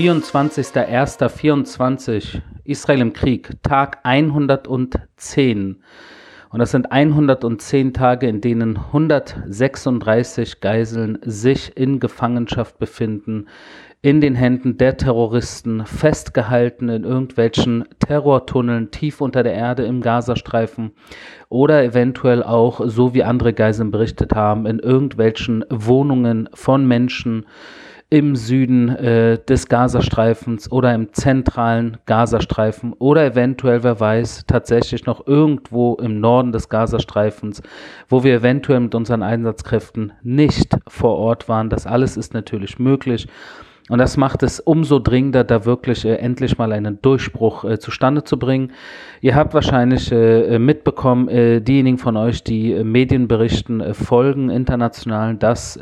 24.01.24 Israel im Krieg, Tag 110. Und das sind 110 Tage, in denen 136 Geiseln sich in Gefangenschaft befinden, in den Händen der Terroristen, festgehalten in irgendwelchen Terrortunneln tief unter der Erde im Gazastreifen oder eventuell auch, so wie andere Geiseln berichtet haben, in irgendwelchen Wohnungen von Menschen, im Süden äh, des Gazastreifens oder im zentralen Gazastreifen oder eventuell, wer weiß, tatsächlich noch irgendwo im Norden des Gazastreifens, wo wir eventuell mit unseren Einsatzkräften nicht vor Ort waren. Das alles ist natürlich möglich. Und das macht es umso dringender, da wirklich äh, endlich mal einen Durchbruch äh, zustande zu bringen. Ihr habt wahrscheinlich äh, mitbekommen, äh, diejenigen von euch, die äh, Medienberichten äh, folgen, international, dass,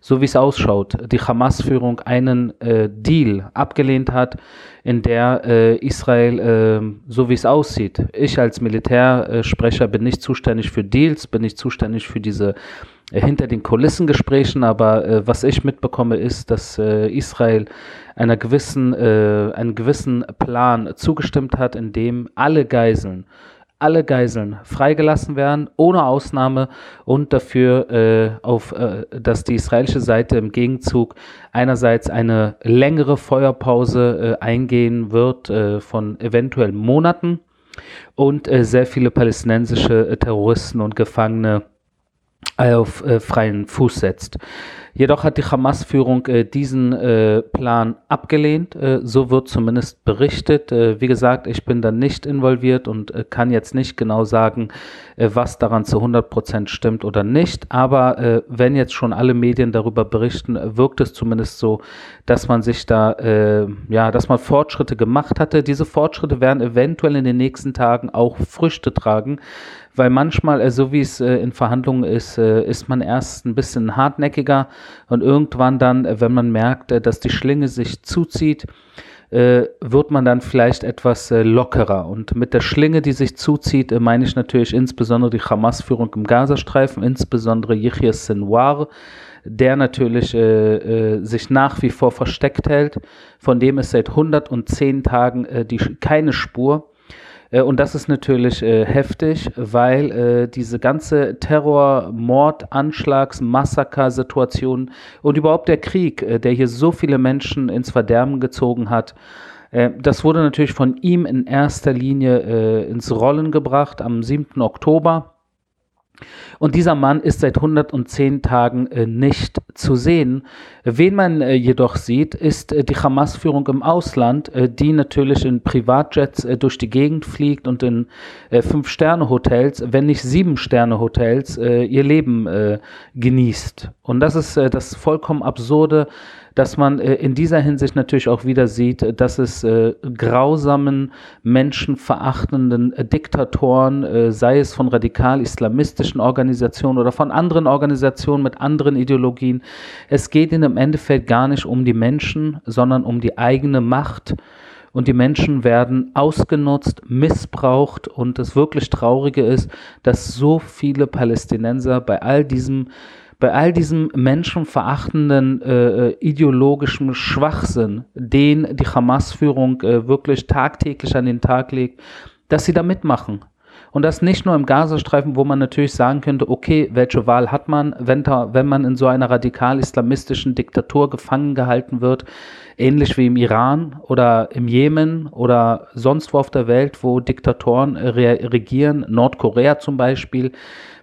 so wie es ausschaut, die Hamas-Führung einen Deal abgelehnt hat, in der Israel, so wie es aussieht, ich als Militärsprecher bin nicht zuständig für Deals, bin nicht zuständig für diese äh, hinter den Kulissengesprächen, aber äh, was ich mitbekomme, ist, dass äh, Israel einer gewissen, äh, einen gewissen Plan zugestimmt hat, in dem alle Geiseln, alle Geiseln freigelassen werden, ohne Ausnahme und dafür äh, auf, äh, dass die israelische Seite im Gegenzug einerseits eine längere Feuerpause eingehen wird von eventuell Monaten und sehr viele palästinensische Terroristen und Gefangene auf äh, freien Fuß setzt. Jedoch hat die Hamas-Führung äh, diesen äh, Plan abgelehnt. Äh, so wird zumindest berichtet. Äh, wie gesagt, ich bin da nicht involviert und äh, kann jetzt nicht genau sagen, was daran zu 100 Prozent stimmt oder nicht. Aber wenn jetzt schon alle Medien darüber berichten, wirkt es zumindest so, dass man sich da, ja, dass man Fortschritte gemacht hatte. Diese Fortschritte werden eventuell in den nächsten Tagen auch Früchte tragen weil manchmal, äh, so wie es äh, in Verhandlungen ist, äh, ist man erst ein bisschen hartnäckiger und irgendwann dann, äh, wenn man merkt, äh, dass die Schlinge sich zuzieht, äh, wird man dann vielleicht etwas lockerer. Und mit der Schlinge, die sich zuzieht, meine ich natürlich insbesondere die Hamas-Führung im Gazastreifen, insbesondere Yihya Sinwar, der natürlich äh, äh, sich nach wie vor versteckt hält, von dem es seit 110 Tagen äh, die, keine Spur äh, und das ist natürlich äh, heftig, weil äh, diese ganze Terror, Mord, Anschlags, Massaker-Situation und überhaupt der Krieg, äh, der hier so viele Menschen ins Verderben gezogen hat, äh, das wurde natürlich von ihm in erster Linie äh, ins Rollen gebracht am 7. Oktober. Und dieser Mann ist seit 110 Tagen äh, nicht zu sehen. Wen man äh, jedoch sieht, ist äh, die Hamas-Führung im Ausland, die natürlich in Privatjets durch die Gegend fliegt und in Fünf-Sterne-Hotels, wenn nicht Sieben-Sterne-Hotels, ihr Leben genießt. Und das ist das vollkommen absurde dass man äh, in dieser Hinsicht natürlich auch wieder sieht, dass es äh, grausamen, menschenverachtenden äh, Diktatoren, äh, sei es von radikal-islamistischen Organisationen oder von anderen Organisationen mit anderen Ideologien, es geht ihnen im Endeffekt gar nicht um die Menschen, sondern um die eigene Macht. Und die Menschen werden ausgenutzt, missbraucht. Und das wirklich Traurige ist, dass so viele Palästinenser bei all diesem bei all diesem menschenverachtenden äh, äh, ideologischen Schwachsinn, den die Hamas-Führung äh, wirklich tagtäglich an den Tag legt, dass sie da mitmachen. Und das nicht nur im Gazastreifen, wo man natürlich sagen könnte, okay, welche Wahl hat man, wenn, da, wenn man in so einer radikal-islamistischen Diktatur gefangen gehalten wird, ähnlich wie im Iran oder im Jemen oder sonst wo auf der Welt, wo Diktatoren re regieren, Nordkorea zum Beispiel,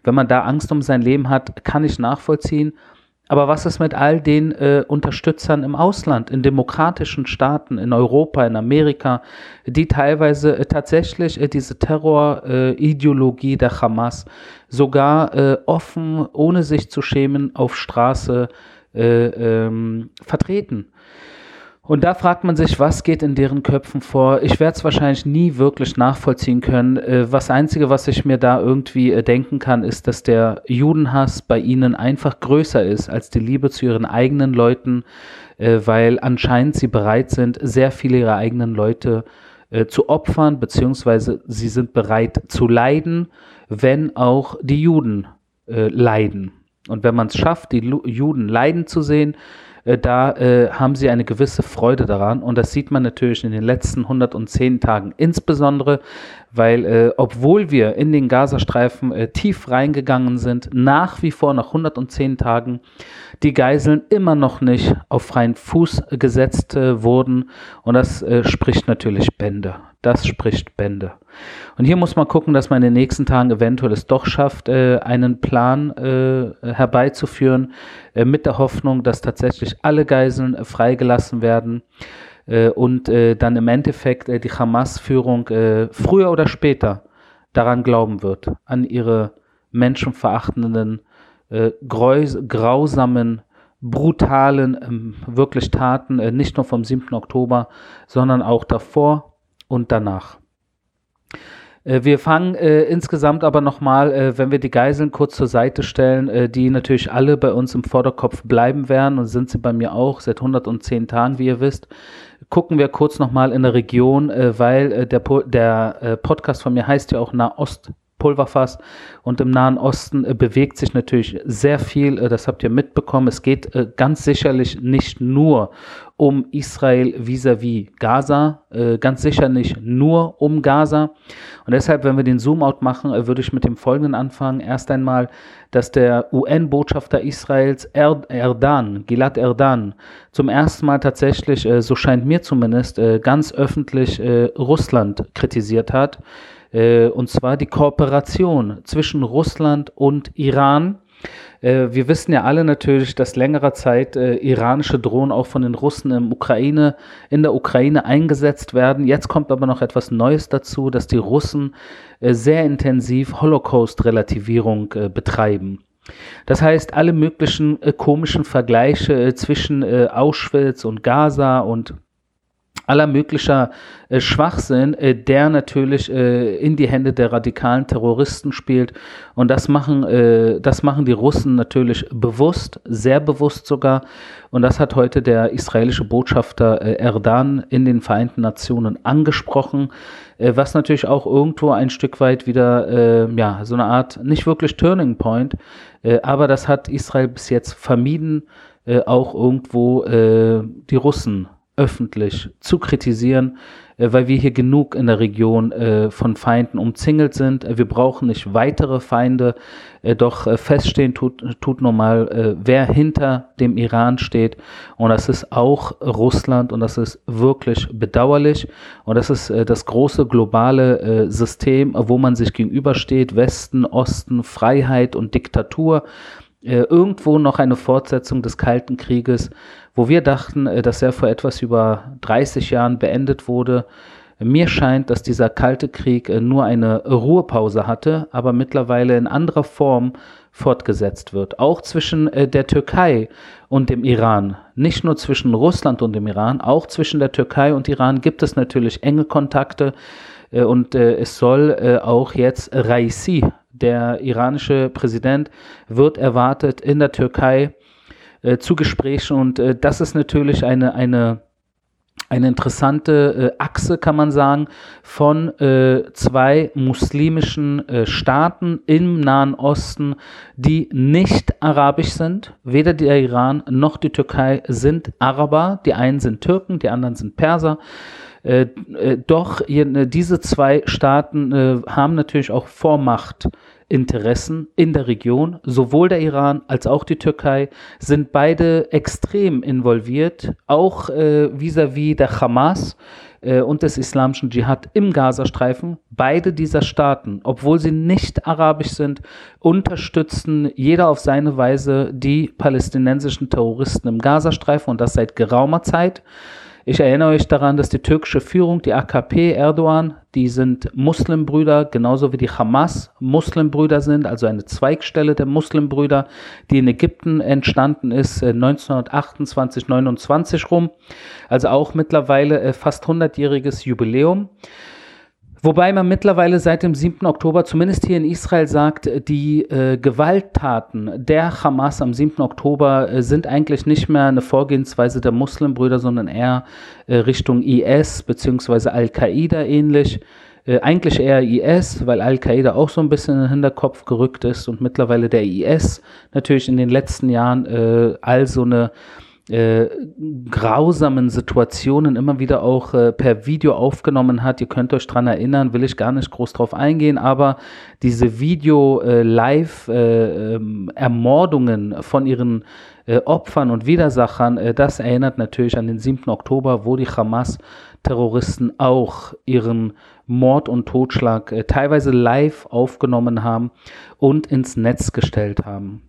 wenn man da Angst um sein Leben hat, kann ich nachvollziehen. Aber was ist mit all den äh, Unterstützern im Ausland, in demokratischen Staaten, in Europa, in Amerika, die teilweise äh, tatsächlich äh, diese Terrorideologie der Hamas sogar äh, offen, ohne sich zu schämen, auf Straße äh, ähm, vertreten? Und da fragt man sich, was geht in deren Köpfen vor? Ich werde es wahrscheinlich nie wirklich nachvollziehen können. Äh, was Einzige, was ich mir da irgendwie äh, denken kann, ist, dass der Judenhass bei ihnen einfach größer ist als die Liebe zu ihren eigenen Leuten, äh, weil anscheinend sie bereit sind, sehr viele ihrer eigenen Leute zu opfern, beziehungsweise sie sind bereit zu leiden, wenn auch die Juden leiden. Und wenn man es schafft, die Juden leiden zu sehen, äh, da äh, haben sie eine gewisse Freude daran. Und das sieht man natürlich in den letzten 110 Tagen insbesondere, weil äh, obwohl wir in den Gazastreifen äh, tief reingegangen sind, nach wie vor nach 110 Tagen die Geiseln immer noch nicht auf freien Fuß gesetzt äh, wurden. Und das spricht natürlich Bände. Das spricht Bände. Und hier muss man gucken, dass man in den nächsten Tagen eventuell es doch schafft, einen Plan herbeizuführen, mit der Hoffnung, dass tatsächlich alle Geiseln äh, freigelassen werden äh, und äh, dann im Endeffekt die Hamas-Führung früher oder später daran glauben wird, an ihre menschenverachtenden, grausamen, brutalen, ähm, wirklich Taten, nicht nur vom 7. Oktober, sondern auch davor und danach. Äh, wir fangen äh, insgesamt aber nochmal, äh, wenn wir die Geiseln kurz zur Seite stellen, äh, die natürlich alle bei uns im Vorderkopf bleiben werden und sind sie bei mir auch seit 110 Tagen, wie ihr wisst, gucken wir kurz nochmal in der Region, äh, weil äh, der, der Podcast von mir heißt ja auch Nahost Pulverfass. Und im Nahen Osten äh, bewegt sich natürlich sehr viel. Äh, das habt ihr mitbekommen. Es geht äh, ganz sicherlich nicht nur um Israel vis-à-vis -vis Gaza, äh, ganz sicher nicht nur um Gaza. Und deshalb, wenn wir den Zoom-out machen, äh, würde ich mit dem Folgenden anfangen. Erst einmal, dass der UN-Botschafter Israels er Erdan, Gilad Erdan, zum ersten Mal tatsächlich, äh, so scheint mir zumindest, ganz öffentlich Russland kritisiert hat und zwar die Kooperation zwischen Russland und Iran. Äh, wir wissen ja alle natürlich, dass längerer Zeit äh, iranische Drohnen auch von den Russen im Ukraine, in der Ukraine eingesetzt werden. Jetzt kommt aber noch etwas Neues dazu, dass die Russen äh, sehr intensiv Holocaust-Relativierung äh, betreiben. Das heißt, alle möglichen äh, komischen Vergleiche zwischen Auschwitz und Gaza und aller möglicher äh, Schwachsinn, äh, der natürlich äh, in die Hände der radikalen Terroristen spielt. Und das machen, äh, das machen die Russen natürlich bewusst, sehr bewusst sogar. Und das hat heute der israelische Botschafter äh, Erdan in den Vereinten Nationen angesprochen, äh, was natürlich auch irgendwo ein Stück weit wieder, ja, so eine Art, nicht wirklich Turning Point, aber das hat Israel bis jetzt vermieden, auch irgendwo die Russen öffentlich zu kritisieren, äh, weil wir hier genug in der Region äh, von Feinden umzingelt sind. Äh, wir brauchen nicht weitere Feinde, doch feststehen tut, tut nun mal, wer hinter dem Iran steht. Und das ist auch Russland und das ist wirklich bedauerlich. Und das ist das große globale System, wo man sich gegenübersteht, Westen, Osten, Freiheit und Diktatur. Irgendwo noch eine Fortsetzung des Kalten Krieges wo wir dachten, äh, dass er vor etwas über 30 Jahren beendet wurde. Mir scheint, dass dieser Kalte Krieg äh, nur eine Ruhepause hatte, aber mittlerweile in anderer Form fortgesetzt wird. Auch zwischen äh, der Türkei und dem Iran. Nicht nur zwischen Russland und dem Iran, auch zwischen der Türkei und Iran gibt es natürlich enge Kontakte. Und es soll auch jetzt Raisi, der iranische Präsident, wird erwartet in der Türkei äh, zu Gesprächen und äh, das ist natürlich eine, eine, eine interessante äh, Achse, kann man sagen, von äh, zwei muslimischen äh, Staaten im Nahen Osten, die nicht arabisch sind. Weder der Iran noch die Türkei sind Araber. Die einen sind Türken, die anderen sind Perser. Äh, äh, doch äh, diese zwei Staaten äh, haben natürlich auch Vormacht Interessen in der Region. Sowohl der Iran als auch die Türkei sind beide extrem involviert, auch äh, vis-à-vis -vis der Hamas äh, und des islamischen Dschihad im Gazastreifen. Beide dieser Staaten, obwohl sie nicht arabisch sind, unterstützen jeder auf seine Weise die palästinensischen Terroristen im Gazastreifen und das seit geraumer Zeit. Ich erinnere euch daran, dass die türkische Führung, die AKP, Erdogan, die sind Muslimbrüder, genauso wie die Hamas Muslimbrüder sind, also eine Zweigstelle der Muslimbrüder, die in Ägypten entstanden ist 1928, äh, 29 rum. Also auch mittlerweile äh, fast 100-jähriges Jubiläum. Wobei man mittlerweile seit dem 7. Oktober, zumindest hier in Israel, sagt, die äh, Gewalttaten der Hamas am 7. Oktober äh, sind eigentlich nicht mehr eine Vorgehensweise der Muslimbrüder, sondern eher äh, Richtung IS bzw. Al-Qaida ähnlich. Äh, eigentlich eher IS, weil Al-Qaida auch so ein bisschen in den Hinterkopf gerückt ist und mittlerweile der IS natürlich in den letzten Jahren äh, all so eine äh, grausamen Situationen immer wieder auch äh, per Video aufgenommen hat. Ihr könnt euch dran erinnern, will ich gar nicht groß drauf eingehen, aber diese Video-Live-Ermordungen äh, ähm, von ihren äh, Opfern und Widersachern, äh, das erinnert natürlich an den 7. Oktober, wo die Hamas-Terroristen auch ihren Mord und Totschlag äh, teilweise live aufgenommen haben und ins Netz gestellt haben.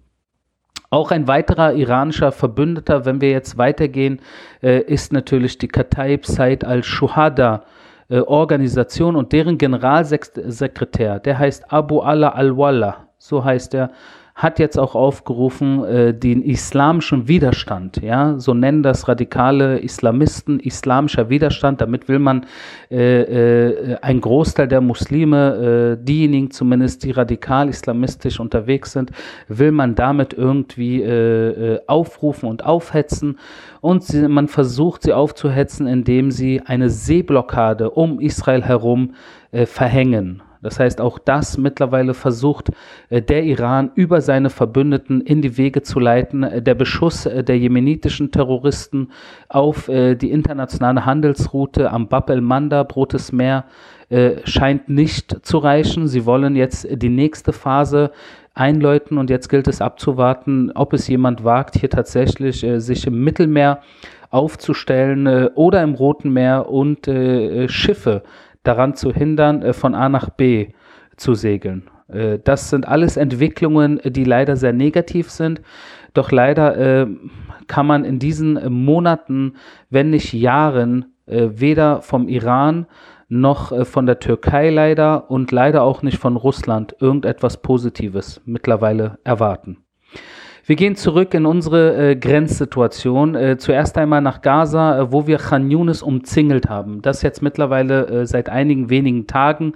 Auch ein weiterer iranischer Verbündeter, wenn wir jetzt weitergehen, äh, ist natürlich die Kataib Said al-Shuhada. Äh, Organisation und deren Generalsekretär, der heißt Abu Allah al-Walla, so heißt er, hat jetzt auch aufgerufen, äh, den islamischen Widerstand, ja, so nennen das radikale Islamisten, islamischer Widerstand. Damit will man äh, äh, ein Großteil der Muslime, äh, diejenigen zumindest, die radikal islamistisch unterwegs sind, will man damit irgendwie äh, äh, aufrufen und aufhetzen. Und sie, man versucht sie aufzuhetzen, indem sie eine Seeblockade um Israel herum verhängen. Das heißt, auch das mittlerweile versucht äh, der Iran über seine Verbündeten in die Wege zu leiten. Äh, der Beschuss äh, der jemenitischen Terroristen auf die internationale Handelsroute am Bab el-Mandab, Rotes Meer, scheint nicht zu reichen. Sie wollen jetzt die nächste Phase einläuten und jetzt gilt es abzuwarten, ob es jemand wagt, hier tatsächlich sich im Mittelmeer aufzustellen oder im Roten Meer und Schiffe daran zu hindern, äh, von A nach B zu segeln. Äh, das sind alles Entwicklungen, die leider sehr negativ sind. Doch leider äh, kann man in diesen Monaten, wenn nicht Jahren, weder vom Iran noch von der Türkei leider und leider auch nicht von Russland irgendetwas Positives mittlerweile erwarten. Wir gehen zurück in unsere äh, Grenzsituation. Äh, zuerst einmal nach Gaza, äh, wo wir Khan Yunis umzingelt haben. Das jetzt mittlerweile äh, seit einigen wenigen Tagen.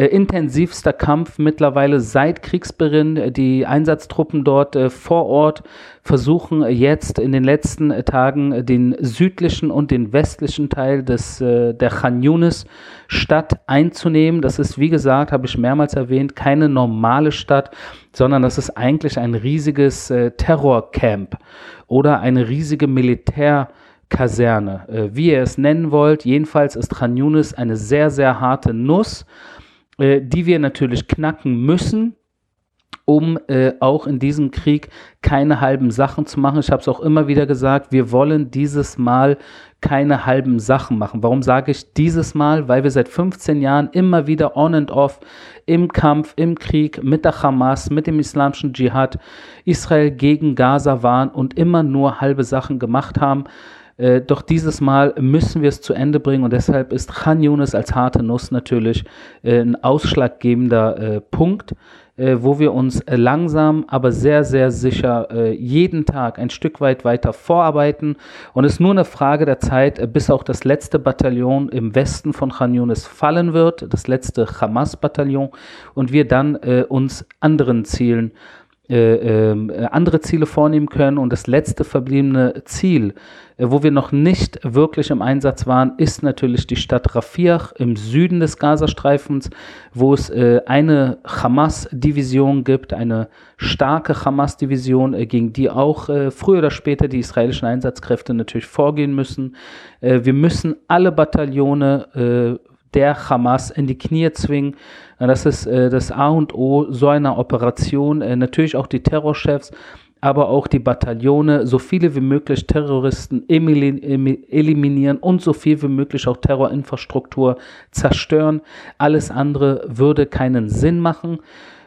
Äh, intensivster Kampf mittlerweile seit Kriegsbeginn. Äh, die Einsatztruppen dort vor Ort versuchen jetzt in den letzten Tagen den südlichen und den westlichen Teil des, der Khan Yunis Stadt einzunehmen. Das ist, wie gesagt, habe ich mehrmals erwähnt, keine normale Stadt, sondern das ist eigentlich ein riesiges äh, Terrorcamp oder eine riesige Militärkaserne, äh, wie ihr es nennen wollt. Jedenfalls ist Khan Yunis eine sehr, sehr harte Nuss, äh, die wir natürlich knacken müssen um äh, auch in diesem Krieg keine halben Sachen zu machen. Ich habe es auch immer wieder gesagt, wir wollen dieses Mal keine halben Sachen machen. Warum sage ich dieses Mal? Weil wir seit 15 Jahren immer wieder on and off im Kampf, im Krieg mit der Hamas, mit dem islamischen Dschihad, Israel gegen Gaza waren und immer nur halbe Sachen gemacht haben. Äh, doch dieses Mal müssen wir es zu Ende bringen und deshalb ist Khan Yunis als harte Nuss natürlich äh, ein ausschlaggebender äh, Punkt äh, wo wir uns langsam, aber sehr, sehr sicher äh, jeden Tag ein Stück weit weiter vorarbeiten. Und es ist nur eine Frage der Zeit, bis auch das letzte Bataillon im Westen von Khan Yunis fallen wird, das letzte Hamas-Bataillon, und wir dann uns anderen Zielen äh, ähm, äh, andere Ziele vornehmen können. Und das letzte verbliebene Ziel, äh, wo wir noch nicht wirklich im Einsatz waren, ist natürlich die Stadt Rafah im Süden des Gazastreifens, wo es äh, eine Hamas-Division gibt, eine starke Hamas-Division, äh, gegen die auch früher oder später die israelischen Einsatzkräfte natürlich vorgehen müssen. wir müssen alle Bataillone der Hamas in die Knie zwingen. Das ist äh, das A und O so einer Operation. Äh, natürlich auch die Terrorchefs, aber auch die Bataillone, so viele wie möglich Terroristen eliminieren und so viel wie möglich auch Terrorinfrastruktur zerstören. Alles andere würde keinen Sinn machen.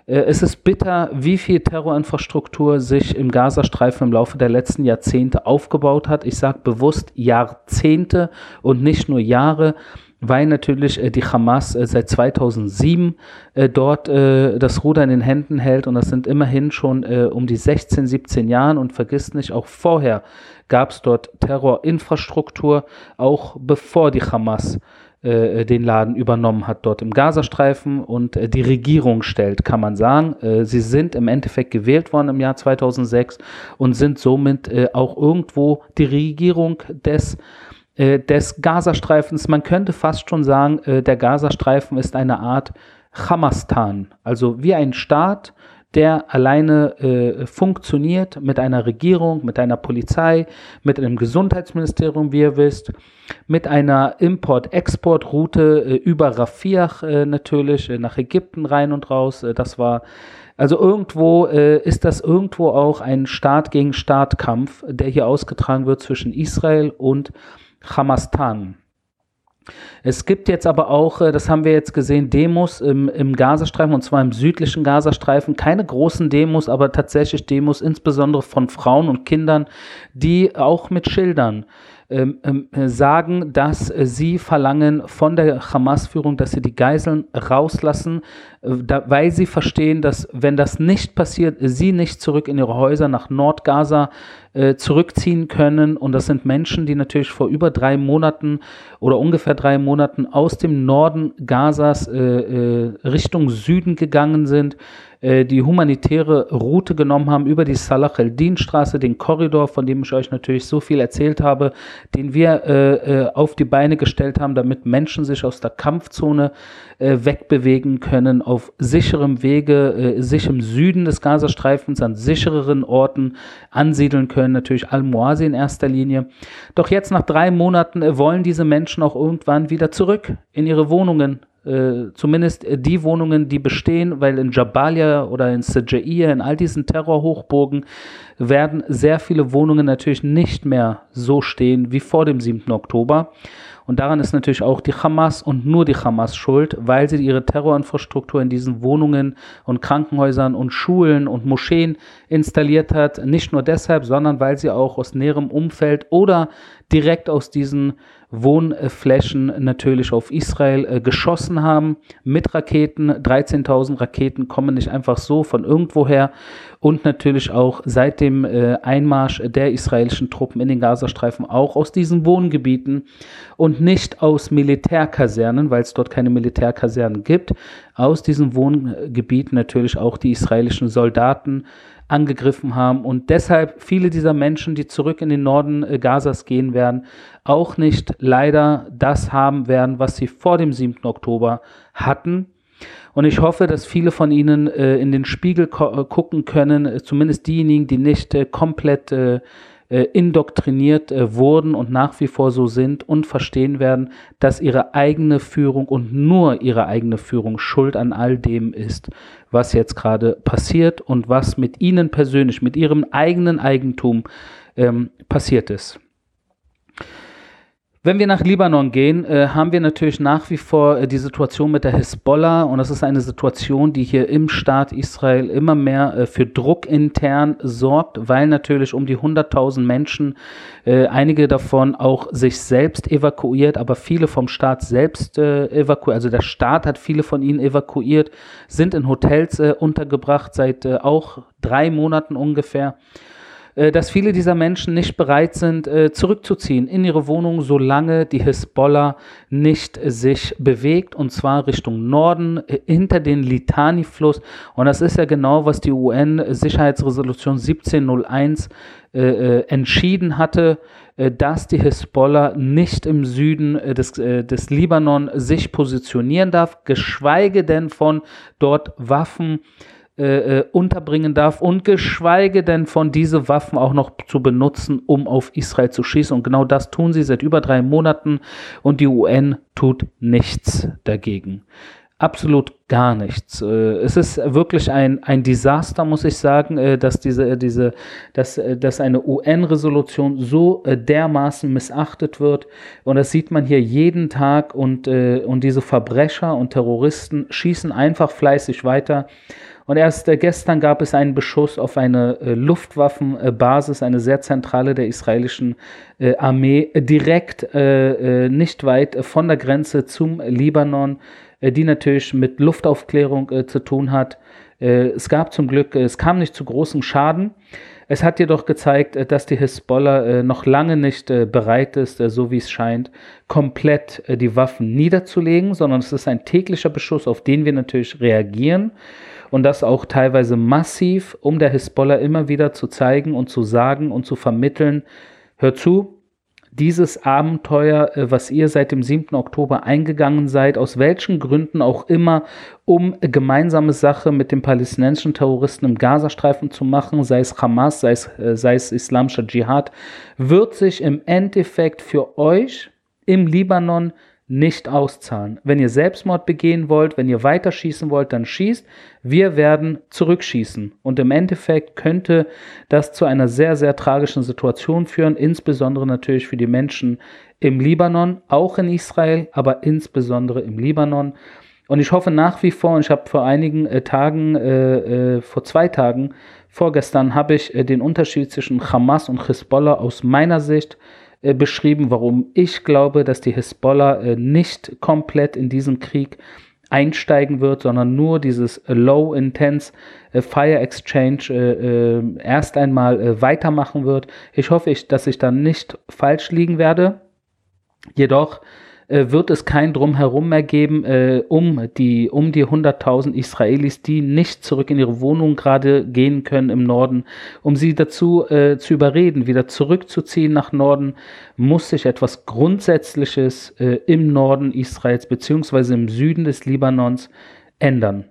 Äh, es ist bitter, wie viel Terrorinfrastruktur sich im Gazastreifen im Laufe der letzten Jahrzehnte aufgebaut hat. Ich sage bewusst Jahrzehnte und nicht nur Jahre weil natürlich äh, die Hamas äh, seit 2007 äh, dort äh, das Ruder in den Händen hält und das sind immerhin schon äh, um die 16, 17 Jahren und vergisst nicht, auch vorher gab es dort Terrorinfrastruktur, auch bevor die Hamas äh, den Laden übernommen hat dort im Gazastreifen und die Regierung stellt, kann man sagen. sie sind im Endeffekt gewählt worden im Jahr 2006 und sind somit auch irgendwo die Regierung des des Gazastreifens. Man könnte fast schon sagen, äh, der Gazastreifen ist eine Art Hamastan, also wie ein Staat, der alleine äh, funktioniert mit einer Regierung, mit einer Polizei, mit einem Gesundheitsministerium, wie ihr wisst, mit einer Import-Export-Route äh, über Rafiach äh, natürlich äh, nach Ägypten rein und raus. Äh, das war also irgendwo äh, ist das irgendwo auch ein Staat gegen Staat-Kampf, der hier ausgetragen wird zwischen Israel und Hamastan. Es gibt jetzt aber auch, äh, das haben wir jetzt gesehen, Demos im, im Gazastreifen und zwar im südlichen Gazastreifen. Keine großen Demos, aber tatsächlich Demos, insbesondere von Frauen und Kindern, die auch mit Schildern sagen, dass sie verlangen von der Hamas-Führung, dass sie die Geiseln rauslassen, äh, weil sie verstehen, dass wenn das nicht passiert, sie nicht zurück in ihre Häuser nach Nordgaza äh, zurückziehen können. Und das sind Menschen, die natürlich vor über drei Monaten oder ungefähr drei Monaten aus dem Norden Gazas äh, äh, Richtung Süden gegangen sind, äh, die humanitäre Route genommen haben über die Salah el-Din-Straße, den Korridor, von dem ich euch natürlich so viel erzählt habe, den wir äh, äh, auf die Beine gestellt haben, damit Menschen sich aus der Kampfzone äh, wegbewegen können, auf sicherem Wege, äh, sich im Süden des Gazastreifens an sichereren Orten ansiedeln können, natürlich Al-Muasi in erster Linie. Doch jetzt nach drei Monaten wollen diese Menschen auch irgendwann wieder zurück in ihre Wohnungen, äh, zumindest äh, die Wohnungen, die bestehen, weil in Jabalia oder in Sejaiya, in all diesen Terrorhochburgen, werden sehr viele Wohnungen natürlich nicht mehr so stehen wie vor dem 7. Oktober. Und daran ist natürlich auch die Hamas und nur die Hamas schuld, weil sie ihre Terrorinfrastruktur in diesen Wohnungen und Krankenhäusern und Schulen und Moscheen installiert hat. Nicht nur deshalb, sondern weil sie auch aus näherem Umfeld oder direkt aus diesen Wohnflächen natürlich auf Israel äh, geschossen haben mit Raketen. 13.000 Raketen kommen nicht einfach so von irgendwoher und natürlich auch seit dem äh, Einmarsch der israelischen Truppen in den Gazastreifen auch aus diesen Wohngebieten und nicht aus Militärkasernen, weil es dort keine Militärkasernen gibt, aus diesen Wohngebieten natürlich auch die israelischen Soldaten angegriffen haben und deshalb viele dieser Menschen, die zurück in den Norden äh, Gazas gehen werden, auch nicht leider das haben werden, was sie vor dem 7. Oktober hatten. Und ich hoffe, dass viele von Ihnen äh, in den Spiegel äh, gucken können, äh, zumindest diejenigen, die nicht komplett äh, indoktriniert äh, wurden und nach wie vor so sind und verstehen werden, dass ihre eigene Führung und nur ihre eigene Führung schuld an all dem ist, was jetzt gerade passiert und was mit ihnen persönlich, mit ihrem eigenen Eigentum ähm, passiert ist. Wenn wir nach Libanon gehen, äh, haben wir natürlich nach wie vor äh, die Situation mit der Hisbollah und das ist eine Situation, die hier im Staat Israel immer mehr äh, für Druck intern sorgt, weil natürlich um die 100.000 Menschen, äh, einige davon auch sich selbst evakuiert, aber viele vom Staat selbst äh, evakuiert, also der Staat hat viele von ihnen evakuiert, sind in Hotels äh, untergebracht seit auch drei Monaten ungefähr. Äh, dass viele dieser Menschen nicht bereit sind, äh, zurückzuziehen in ihre Wohnung, solange die Hisbollah nicht sich bewegt, und zwar Richtung Norden, äh, hinter den Litani-Fluss. Und das ist ja genau, was die UN-Sicherheitsresolution 1701 entschieden hatte, dass die Hisbollah nicht im Süden des, des Libanon sich positionieren darf, geschweige denn von dort Waffen äh, äh, unterbringen darf und geschweige denn von diese Waffen auch noch zu benutzen, um auf Israel zu schießen. Und genau das tun sie seit über drei Monaten und die UN tut nichts dagegen. Absolut gar nichts. Äh, es ist wirklich ein, ein Desaster, muss ich sagen, äh, dass diese, diese, dass, dass eine UN-Resolution so dermaßen missachtet wird. Und das sieht man hier jeden Tag und, und diese Verbrecher und Terroristen schießen einfach fleißig weiter. Und erst äh, gestern gab es einen Beschuss auf eine äh, Luftwaffenbasis, eine sehr zentrale der israelischen äh, Armee, direkt äh, äh, nicht weit von der Grenze zum Libanon, äh, die natürlich mit Luftaufklärung zu tun hat. es gab zum Glück, es kam nicht zu großem Schaden. Es hat jedoch gezeigt, dass die Hisbollah noch lange nicht bereit ist, so wie es scheint, komplett die Waffen niederzulegen, sondern es ist ein täglicher Beschuss, auf den wir natürlich reagieren und das auch teilweise massiv, um der Hisbollah immer wieder zu zeigen und zu sagen und zu vermitteln, hör zu, dieses Abenteuer, äh, was ihr seit dem 7. Oktober eingegangen seid, aus welchen Gründen auch immer, um gemeinsame Sache mit den palästinensischen Terroristen im Gazastreifen zu machen, sei es Hamas, sei es, äh, sei es islamischer Dschihad, wird sich im Endeffekt für euch im Libanon nicht auszahlen. Wenn ihr Selbstmord begehen wollt, wenn ihr weiterschießen wollt, dann schießt. Wir werden zurückschießen. Und im Endeffekt könnte das zu einer sehr, sehr tragischen Situation führen, insbesondere natürlich für die Menschen im Libanon, auch in Israel, aber insbesondere im Libanon. Und ich hoffe nach wie vor, und ich habe vor einigen äh, Tagen, äh, äh, vor zwei Tagen, vorgestern, habe ich äh, den Unterschied zwischen Hamas und Hezbollah aus meiner Sicht äh, beschrieben, warum ich glaube, dass die Hisbollah äh, nicht komplett in diesen Krieg einsteigen wird, sondern nur dieses Low Intense äh, Fire Exchange äh, äh, erst einmal äh, weitermachen wird. Ich hoffe, ich, dass ich dann nicht falsch liegen werde. Jedoch äh, wird es kein Drumherum mehr geben äh, um die, um die 100.000 Israelis, die nicht zurück in ihre Wohnung gerade gehen können im Norden. Um sie dazu äh, zu überreden, wieder zurückzuziehen nach Norden, muss sich etwas Grundsätzliches äh, im Norden Israels beziehungsweise im Süden des Libanons ändern.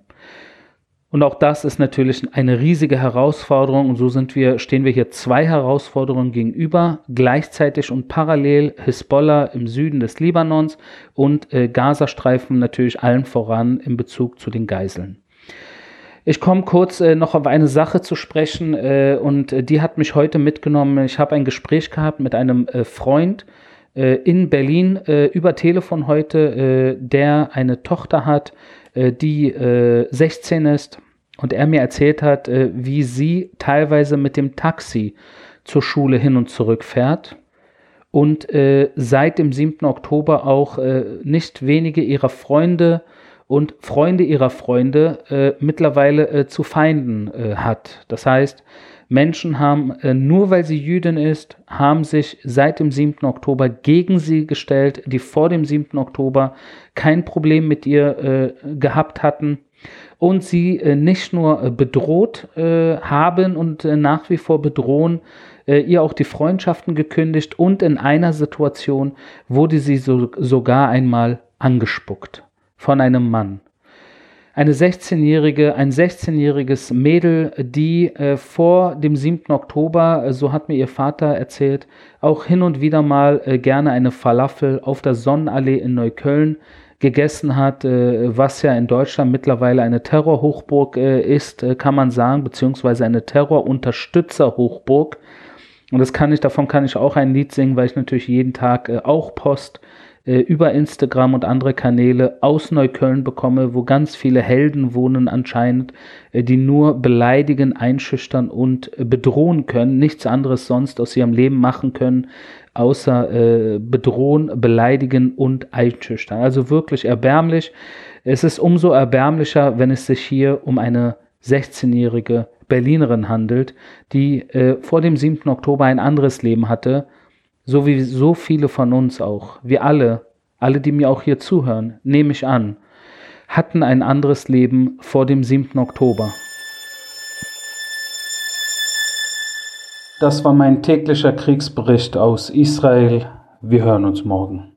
Und auch das ist natürlich eine riesige Herausforderung. Und so sind wir, stehen wir hier zwei Herausforderungen gegenüber, gleichzeitig und parallel Hisbollah im Süden des Libanons und äh, Gazastreifen natürlich allen voran in Bezug zu den Geiseln. Ich komme kurz äh, noch auf eine Sache zu sprechen äh, und äh, die hat mich heute mitgenommen. Ich habe ein Gespräch gehabt mit einem äh, Freund äh, in Berlin äh, über Telefon heute, der eine Tochter hat, äh, die äh, 16 ist und er mir erzählt hat, äh, wie sie teilweise mit dem Taxi zur Schule hin und zurück fährt und äh, seit dem 7. Oktober auch äh, nicht wenige ihrer Freunde und Freunde ihrer Freunde äh, mittlerweile äh, zu Feinden äh, hat. Das heißt, Menschen haben, äh, nur weil sie Jüdin ist, haben sich seit dem 7. Oktober gegen sie gestellt, die vor dem 7. Oktober kein Problem mit ihr äh, gehabt hatten und sie äh, nicht nur bedroht haben und nach wie vor bedrohen, ihr auch die Freundschaften gekündigt und in einer Situation wurde sie so, sogar einmal angespuckt von einem Mann eine 16-jährige, ein 16-jähriges Mädel, die äh, vor dem 7. Oktober, äh, so hat mir ihr Vater erzählt, auch hin und wieder mal äh, gerne eine Falafel auf der Sonnenallee in Neukölln gegessen hat, äh, was ja in Deutschland mittlerweile eine Terrorhochburg äh, ist, kann man sagen, beziehungsweise eine Terrorunterstützerhochburg. Und das kann ich, davon kann ich auch ein Lied singen, weil ich natürlich jeden Tag auch Post äh, über Instagram und andere Kanäle aus Neukölln bekomme, wo ganz viele Helden wohnen anscheinend, äh, die nur beleidigen, einschüchtern und äh, bedrohen können, nichts anderes sonst aus ihrem Leben machen können, außer äh, bedrohen, beleidigen und einschüchtern. Also wirklich erbärmlich. Es ist umso erbärmlicher, wenn es sich hier um eine 16-jährige Berlinerin handelt, die äh, vor dem 7. Oktober ein anderes Leben hatte, so wie so viele von uns auch, wir alle, alle, die mir auch hier zuhören, nehme ich an, hatten ein anderes Leben vor dem 7. Oktober. Das war mein täglicher Kriegsbericht aus Israel. Wir hören uns morgen.